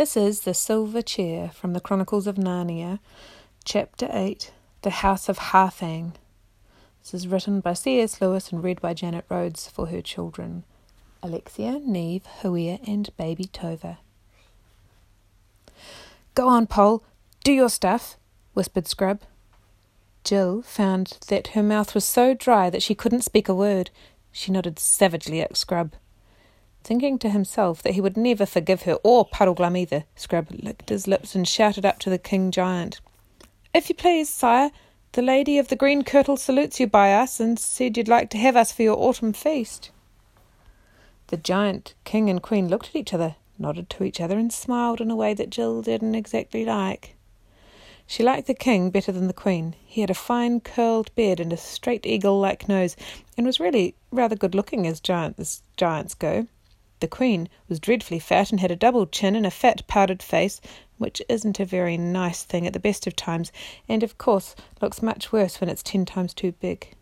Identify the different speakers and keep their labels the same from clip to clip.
Speaker 1: This is The Silver Chair from the Chronicles of Narnia, Chapter 8 The House of Harfang. This is written by C.S. Lewis and read by Janet Rhodes for her children Alexia, Neve, Huia, and baby Tova. Go on, Pole, do your stuff, whispered Scrub. Jill found that her mouth was so dry that she couldn't speak a word. She nodded savagely at Scrub. Thinking to himself that he would never forgive her or Puddleglum either, Scrub licked his lips and shouted up to the king giant. If you please, sire, the lady of the green kirtle salutes you by us and said you'd like to have us for your autumn feast. The giant king and queen looked at each other, nodded to each other, and smiled in a way that Jill didn't exactly like. She liked the king better than the queen. He had a fine curled beard and a straight eagle like nose, and was really rather good looking as as giants go. The Queen was dreadfully fat and had a double chin and a fat powdered face, which isn't a very nice thing at the best of times, and of course looks much worse when it's ten times too big.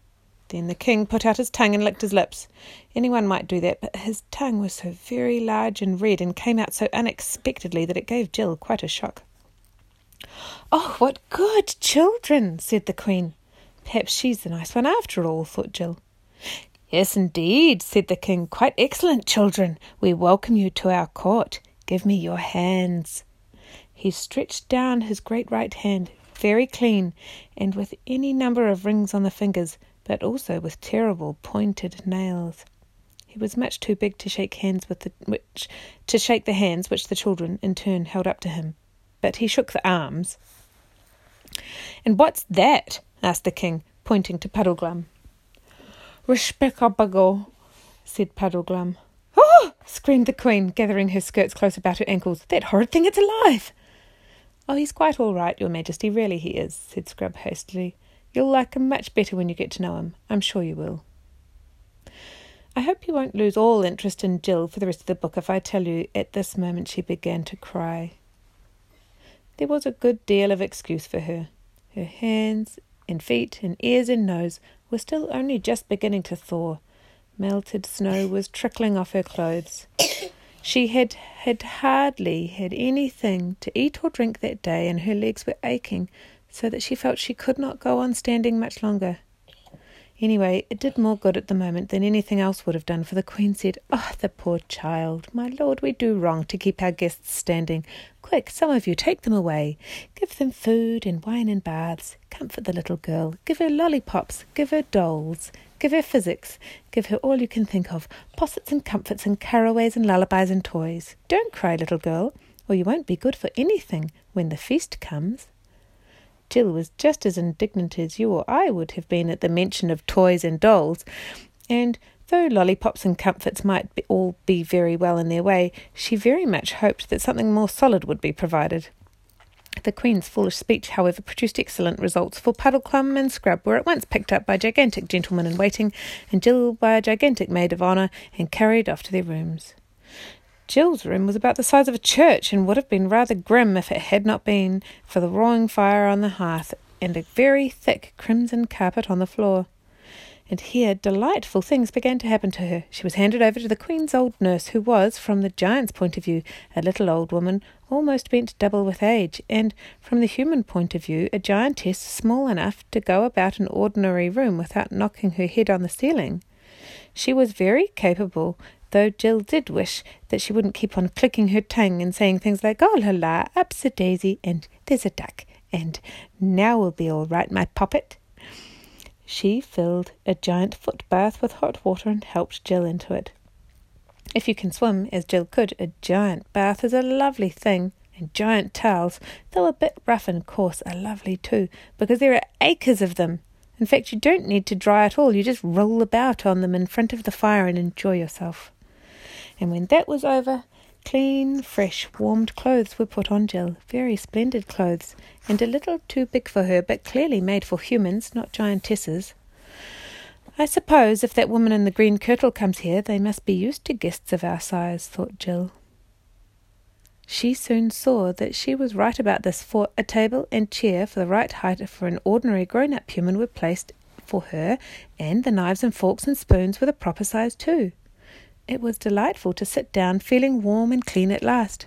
Speaker 1: Then the king put out his tongue and licked his lips. Anyone might do that, but his tongue was so very large and red and came out so unexpectedly that it gave Jill quite a shock. Oh, what good children, said the queen. Perhaps she's the nice one after all, thought Jill. Yes, indeed, said the king. Quite excellent children. We welcome you to our court. Give me your hands. He stretched down his great right hand, very clean, and with any number of rings on the fingers, but also with terrible pointed nails. He was much too big to shake hands with the which to shake the hands which the children in turn held up to him, but he shook the arms. And what's that? asked the king, pointing to Puddleglum. Respectable, said Puddleglum. Oh! screamed the Queen, gathering her skirts close about her ankles. That horrid thing, it's alive! Oh, he's quite all right, Your Majesty, really he is, said Scrub hastily. You'll like him much better when you get to know him. I'm sure you will. I hope you won't lose all interest in Jill for the rest of the book if I tell you at this moment she began to cry. There was a good deal of excuse for her. Her hands and feet and ears and nose were still only just beginning to thaw. Melted snow was trickling off her clothes. She had had hardly had anything to eat or drink that day, and her legs were aching so that she felt she could not go on standing much longer. Anyway, it did more good at the moment than anything else would have done, for the Queen said, Oh, the poor child! My lord, we do wrong to keep our guests standing. Quick, some of you, take them away. Give them food and wine and baths. Comfort the little girl. Give her lollipops. Give her dolls. Give her physics. Give her all you can think of possets and comforts and caraways and lullabies and toys. Don't cry, little girl, or you won't be good for anything when the feast comes. Jill was just as indignant as you or I would have been at the mention of toys and dolls, and though lollipops and comforts might be all be very well in their way, she very much hoped that something more solid would be provided. The Queen's foolish speech, however, produced excellent results, for Puddleglum and Scrub were at once picked up by gigantic gentlemen in waiting, and Jill by a gigantic maid of honour, and carried off to their rooms. Jill's room was about the size of a church and would have been rather grim if it had not been for the roaring fire on the hearth and a very thick crimson carpet on the floor. And here delightful things began to happen to her. She was handed over to the Queen's old nurse, who was, from the giant's point of view, a little old woman, almost bent double with age, and, from the human point of view, a giantess small enough to go about an ordinary room without knocking her head on the ceiling. She was very capable though Jill did wish that she wouldn't keep on clicking her tongue and saying things like, oh la la, up's a daisy, and there's a duck, and now we'll be all right, my poppet. She filled a giant foot bath with hot water and helped Jill into it. If you can swim, as Jill could, a giant bath is a lovely thing, and giant towels, though a bit rough and coarse, are lovely too, because there are acres of them. In fact, you don't need to dry at all, you just roll about on them in front of the fire and enjoy yourself. And when that was over, clean, fresh, warmed clothes were put on Jill, very splendid clothes, and a little too big for her, but clearly made for humans, not giantesses. I suppose if that woman in the green kirtle comes here, they must be used to guests of our size, thought Jill. She soon saw that she was right about this, for a table and chair for the right height for an ordinary grown up human were placed for her, and the knives and forks and spoons were the proper size too. It was delightful to sit down feeling warm and clean at last.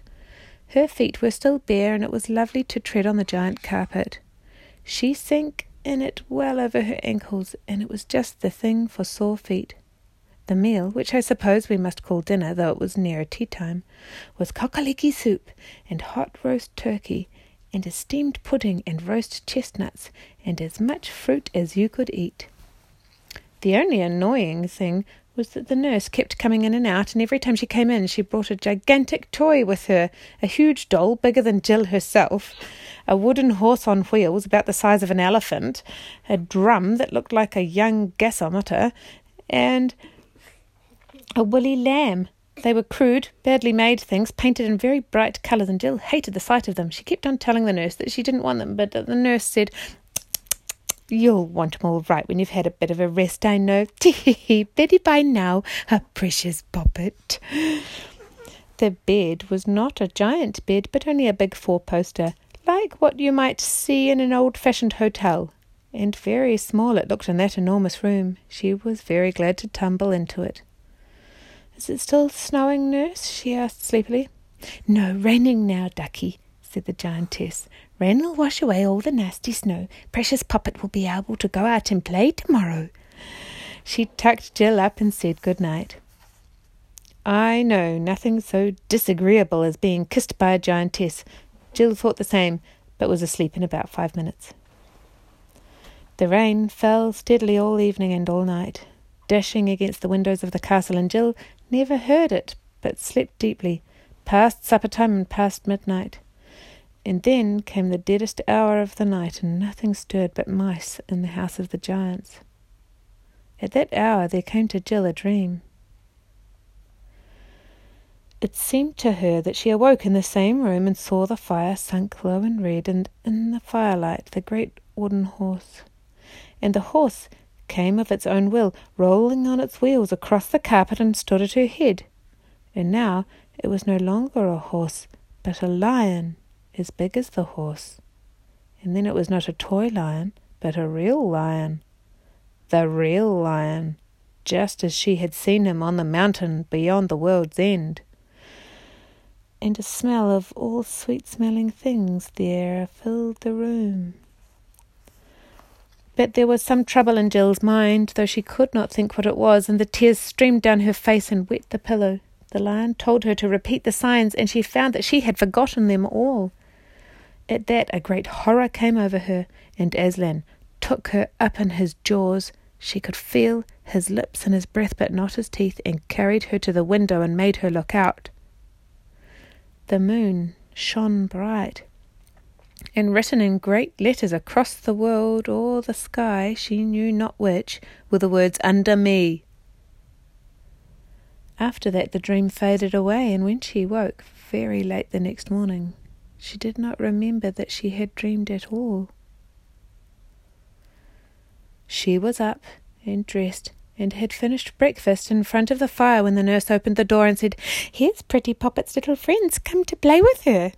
Speaker 1: Her feet were still bare, and it was lovely to tread on the giant carpet. She sank in it well over her ankles, and it was just the thing for sore feet. The meal, which I suppose we must call dinner, though it was nearer tea time, was cock-a-leekie soup and hot roast turkey, and a steamed pudding and roast chestnuts, and as much fruit as you could eat. The only annoying thing was that the nurse kept coming in and out, and every time she came in, she brought a gigantic toy with her a huge doll bigger than Jill herself, a wooden horse on wheels about the size of an elephant, a drum that looked like a young gasometer, and a woolly lamb. They were crude, badly made things, painted in very bright colours, and Jill hated the sight of them. She kept on telling the nurse that she didn't want them, but the nurse said, You'll want 'em all right when you've had a bit of a rest, I know. Betty by now, a precious poppet. The bed was not a giant bed, but only a big four poster, like what you might see in an old fashioned hotel. And very small it looked in that enormous room. She was very glad to tumble into it. Is it still snowing, nurse? she asked sleepily. No, raining now, ducky, said the giantess. Rain'll wash away all the nasty snow. Precious Poppet will be able to go out and play tomorrow. She tucked Jill up and said good night. I know nothing so disagreeable as being kissed by a giantess. Jill thought the same, but was asleep in about five minutes. The rain fell steadily all evening and all night, dashing against the windows of the castle, and Jill never heard it, but slept deeply, past supper time and past midnight. And then came the deadest hour of the night, and nothing stirred but mice in the house of the giants. At that hour there came to Jill a dream. It seemed to her that she awoke in the same room and saw the fire sunk low and red, and in the firelight the great wooden horse. And the horse came of its own will, rolling on its wheels across the carpet and stood at her head. And now it was no longer a horse, but a lion as big as the horse. And then it was not a toy lion, but a real lion. The real lion, just as she had seen him on the mountain beyond the world's end. And a smell of all sweet smelling things there filled the room. But there was some trouble in Jill's mind, though she could not think what it was, and the tears streamed down her face and wet the pillow. The lion told her to repeat the signs, and she found that she had forgotten them all. At that a great horror came over her, and Aslan took her up in his jaws. She could feel his lips and his breath, but not his teeth, and carried her to the window and made her look out. The moon shone bright, and written in great letters across the world or the sky, she knew not which, were the words Under me. After that, the dream faded away, and when she woke, very late the next morning, she did not remember that she had dreamed at all. She was up and dressed and had finished breakfast in front of the fire when the nurse opened the door and said, Here's Pretty Poppet's little friends come to play with her.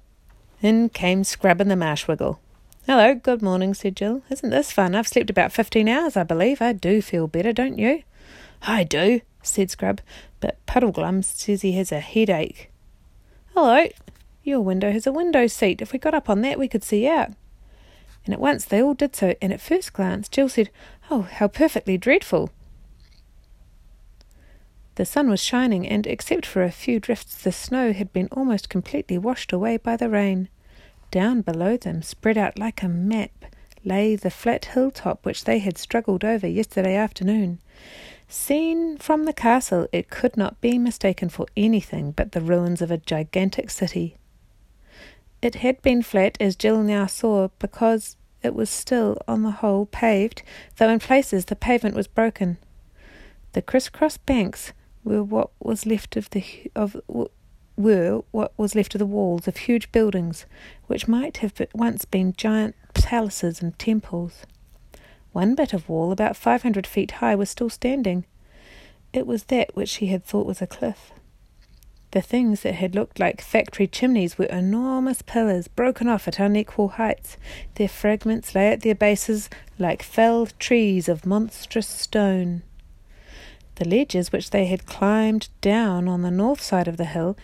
Speaker 1: In came Scrub and the Marshwiggle. Hello, good morning, said Jill. Isn't this fun? I've slept about fifteen hours, I believe. I do feel better, don't you? I do, said Scrub, but Puddleglum says he has a headache. Hello, your window has a window seat. If we got up on that, we could see out. And at once they all did so, and at first glance Jill said, Oh, how perfectly dreadful! The sun was shining, and except for a few drifts, the snow had been almost completely washed away by the rain. Down below them, spread out like a map, lay the flat hilltop which they had struggled over yesterday afternoon. Seen from the castle, it could not be mistaken for anything but the ruins of a gigantic city. It had been flat, as Jill now saw, because it was still, on the whole, paved, though in places the pavement was broken. The criss-cross banks were what was left of the of were what was left of the walls of huge buildings, which might have once been giant palaces and temples. One bit of wall, about five hundred feet high, was still standing. It was that which she had thought was a cliff. The things that had looked like factory chimneys were enormous pillars, broken off at unequal heights. Their fragments lay at their bases like felled trees of monstrous stone. The ledges which they had climbed down on the north side of the hill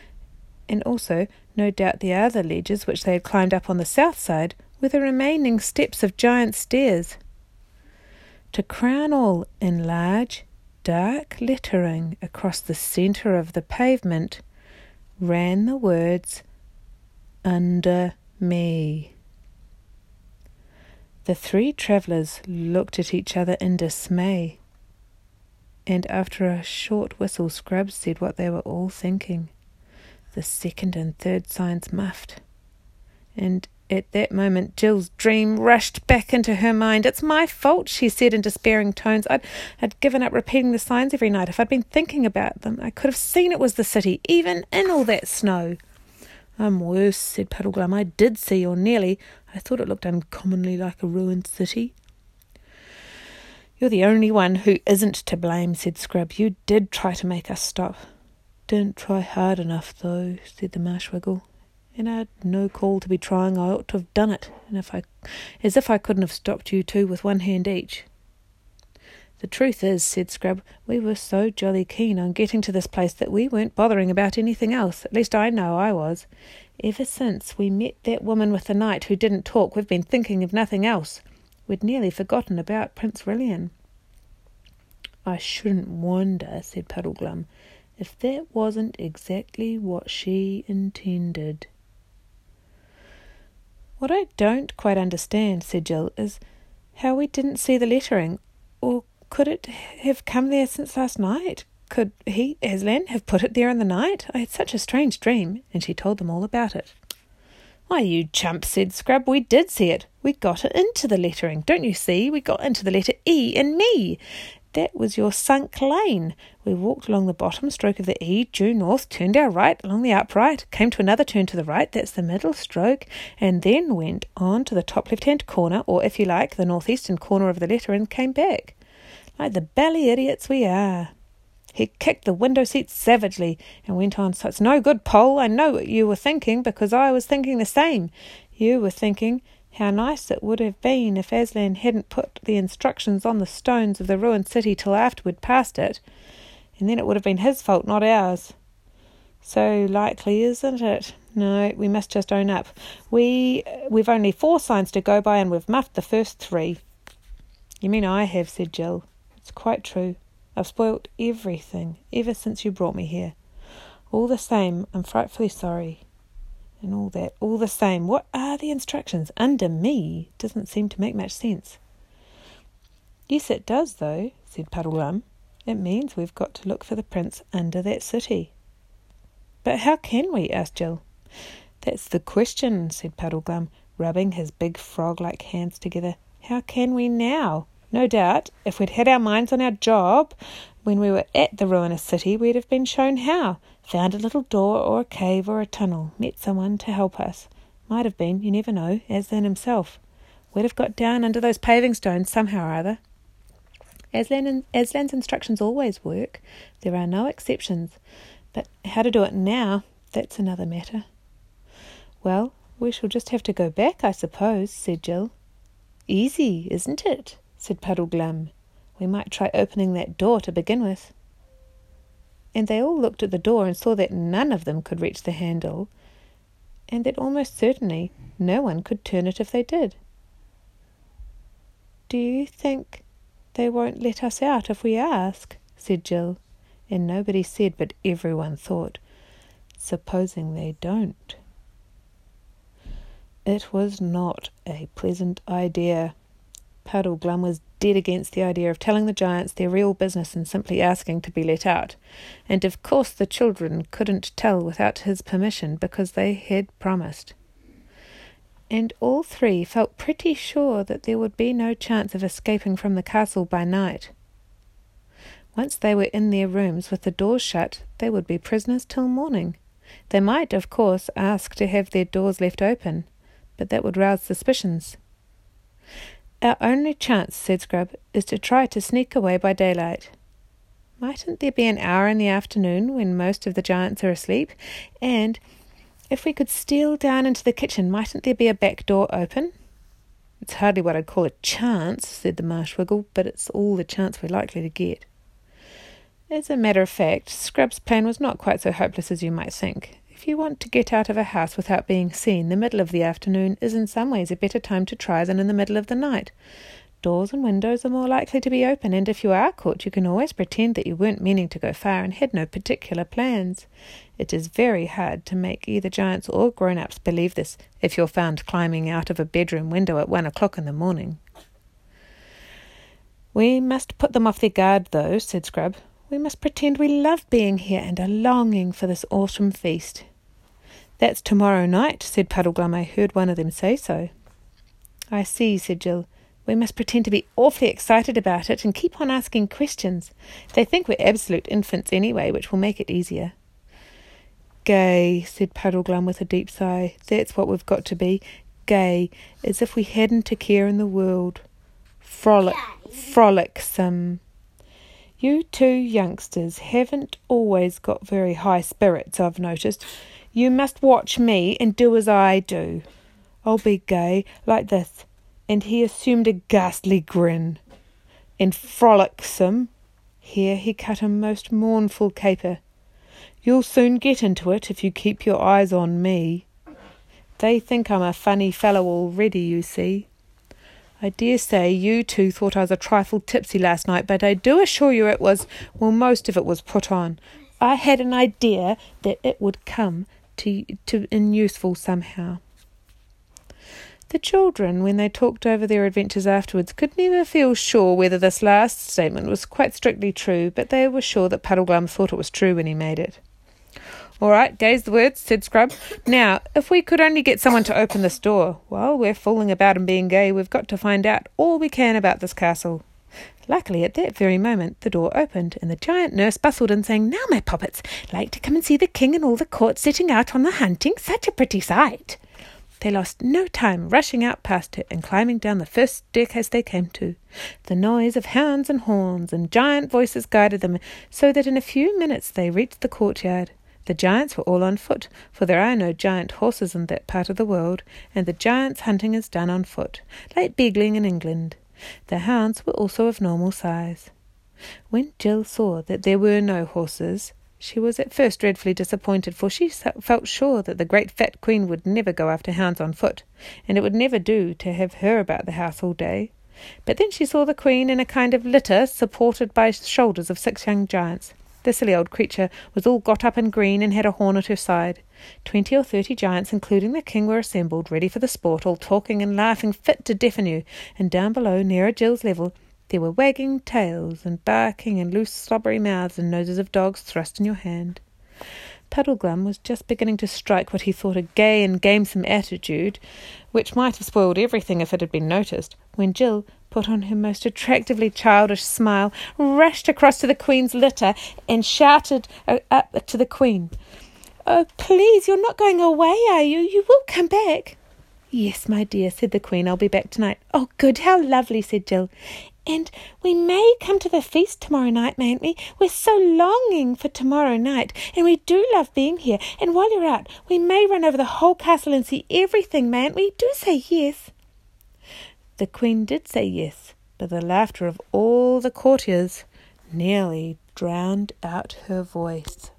Speaker 1: and also, no doubt, the other ledges which they had climbed up on the south side were the remaining steps of giant stairs. To crown all, in large, dark lettering across the centre of the pavement, ran the words, Under me. The three travellers looked at each other in dismay, and after a short whistle, Scrubbs said what they were all thinking. The second and third signs muffed, and at that moment, Jill's dream rushed back into her mind. It's my fault, she said in despairing tones. I'd, I'd given up repeating the signs every night. If I'd been thinking about them, I could have seen it was the city, even in all that snow. I'm worse, said Puddleglum. I did see, or nearly. I thought it looked uncommonly like a ruined city. You're the only one who isn't to blame, said Scrub. You did try to make us stop. Didn't try hard enough, though, said the Marshwiggle. And I'd no call to be trying. I ought to have done it, and if I, as if I couldn't have stopped you two with one hand each. The truth is, said Scrub, we were so jolly keen on getting to this place that we weren't bothering about anything else. At least I know I was. Ever since we met that woman with the knight who didn't talk, we've been thinking of nothing else. We'd nearly forgotten about Prince Rilian. I shouldn't wonder, said Puddleglum, if that wasn't exactly what she intended. What I don't quite understand, said Jill, is how we didn't see the lettering, or could it have come there since last night? Could he, Aslan, have put it there in the night? I had such a strange dream, and she told them all about it. Why, you chump, said Scrub, we did see it. We got it into the lettering. Don't you see? We got into the letter E in me. That was your sunk lane. We walked along the bottom stroke of the E, due north, turned our right along the upright, came to another turn to the right, that's the middle stroke, and then went on to the top left hand corner, or if you like, the northeastern corner of the letter, and came back. Like the bally idiots we are. He kicked the window seat savagely and went on, So it's no good, Poll. I know what you were thinking, because I was thinking the same. You were thinking how nice it would have been if Aslan hadn't put the instructions on the stones of the ruined city till after we'd passed it, and then it would have been his fault, not ours. So likely, isn't it? No, we must just own up. We we've only four signs to go by, and we've muffed the first three. You mean I have? said Jill. It's quite true. I've spoilt everything ever since you brought me here. All the same, I'm frightfully sorry. And all that, all the same, what are the instructions? Under me doesn't seem to make much sense. Yes, it does, though, said Puddleglum. It means we've got to look for the prince under that city. But how can we? asked Jill. That's the question, said Puddleglum, rubbing his big frog like hands together. How can we now? No doubt, if we'd had our minds on our job when we were at the ruinous city, we'd have been shown how. Found a little door or a cave or a tunnel, met someone to help us. Might have been, you never know, Aslan himself. We'd have got down under those paving stones somehow or other. Aslan Aslan's instructions always work. There are no exceptions. But how to do it now, that's another matter. Well, we shall just have to go back, I suppose, said Jill. Easy, isn't it? said Puddleglum. We might try opening that door to begin with. And they all looked at the door and saw that none of them could reach the handle, and that almost certainly no one could turn it if they did. Do you think they won't let us out if we ask? said Jill, and nobody said, but everyone thought, supposing they don't. It was not a pleasant idea. Puddleglum was dead against the idea of telling the giants their real business and simply asking to be let out. And of course the children couldn't tell without his permission because they had promised. And all three felt pretty sure that there would be no chance of escaping from the castle by night. Once they were in their rooms with the doors shut, they would be prisoners till morning. They might, of course, ask to have their doors left open, but that would rouse suspicions. Our only chance, said Scrub, is to try to sneak away by daylight. Mightn't there be an hour in the afternoon when most of the giants are asleep? And if we could steal down into the kitchen, mightn't there be a back door open? It's hardly what I'd call a chance, said the Marshwiggle, but it's all the chance we're likely to get. As a matter of fact, Scrub's plan was not quite so hopeless as you might think. If you want to get out of a house without being seen, the middle of the afternoon is in some ways a better time to try than in the middle of the night. Doors and windows are more likely to be open, and if you are caught, you can always pretend that you weren't meaning to go far and had no particular plans. It is very hard to make either giants or grown ups believe this if you're found climbing out of a bedroom window at one o'clock in the morning. We must put them off their guard, though, said Scrub. We must pretend we love being here and are longing for this autumn feast. That's tomorrow night, said Puddleglum. I heard one of them say so. I see, said Jill. We must pretend to be awfully excited about it and keep on asking questions. They think we're absolute infants anyway, which will make it easier. Gay, said Puddleglum with a deep sigh. That's what we've got to be. Gay, as if we hadn't a care in the world. Frolic, frolicsome. You two youngsters haven't always got very high spirits, I've noticed. You must watch me and do as I do. I'll be gay, like this. And he assumed a ghastly grin. And frolicsome. Here he cut a most mournful caper. You'll soon get into it if you keep your eyes on me. They think I'm a funny fellow already, you see. I dare say you two thought I was a trifle tipsy last night, but I do assure you it was, well, most of it was put on. I had an idea that it would come to, to in useful somehow. The children, when they talked over their adventures afterwards, could never feel sure whether this last statement was quite strictly true, but they were sure that Puddleglum thought it was true when he made it. All right, gaze the words, said Scrub. Now, if we could only get someone to open this door, while we're fooling about and being gay, we've got to find out all we can about this castle. Luckily, at that very moment, the door opened, and the giant nurse bustled in, saying, Now, my poppets, like to come and see the king and all the court setting out on the hunting? Such a pretty sight. They lost no time rushing out past her and climbing down the first staircase they came to. The noise of hounds and horns and giant voices guided them, so that in a few minutes they reached the courtyard. The giants were all on foot, for there are no giant horses in that part of the world, and the giants' hunting is done on foot, like beagling in England. The hounds were also of normal size. When Jill saw that there were no horses, she was at first dreadfully disappointed, for she felt sure that the great fat queen would never go after hounds on foot, and it would never do to have her about the house all day. But then she saw the queen in a kind of litter, supported by shoulders of six young giants. The silly old creature was all got up in green and had a horn at her side. Twenty or thirty giants, including the king, were assembled, ready for the sport, all talking and laughing fit to deafen you, and down below, nearer Jill's level, there were wagging tails and barking and loose slobbery mouths and noses of dogs thrust in your hand. Puddleglum was just beginning to strike what he thought a gay and gamesome attitude, which might have spoiled everything if it had been noticed, when Jill put on her most attractively childish smile, rushed across to the Queen's litter, and shouted uh, up to the Queen, Oh, please, you're not going away, are you? You will come back. Yes, my dear, said the Queen. I'll be back tonight. Oh, good. How lovely, said Jill. And we may come to the feast tomorrow night, mayn't we? We're so longing for tomorrow night, and we do love being here. And while you're out, we may run over the whole castle and see everything, mayn't we? Do say yes. The Queen did say yes, but the laughter of all the courtiers nearly drowned out her voice.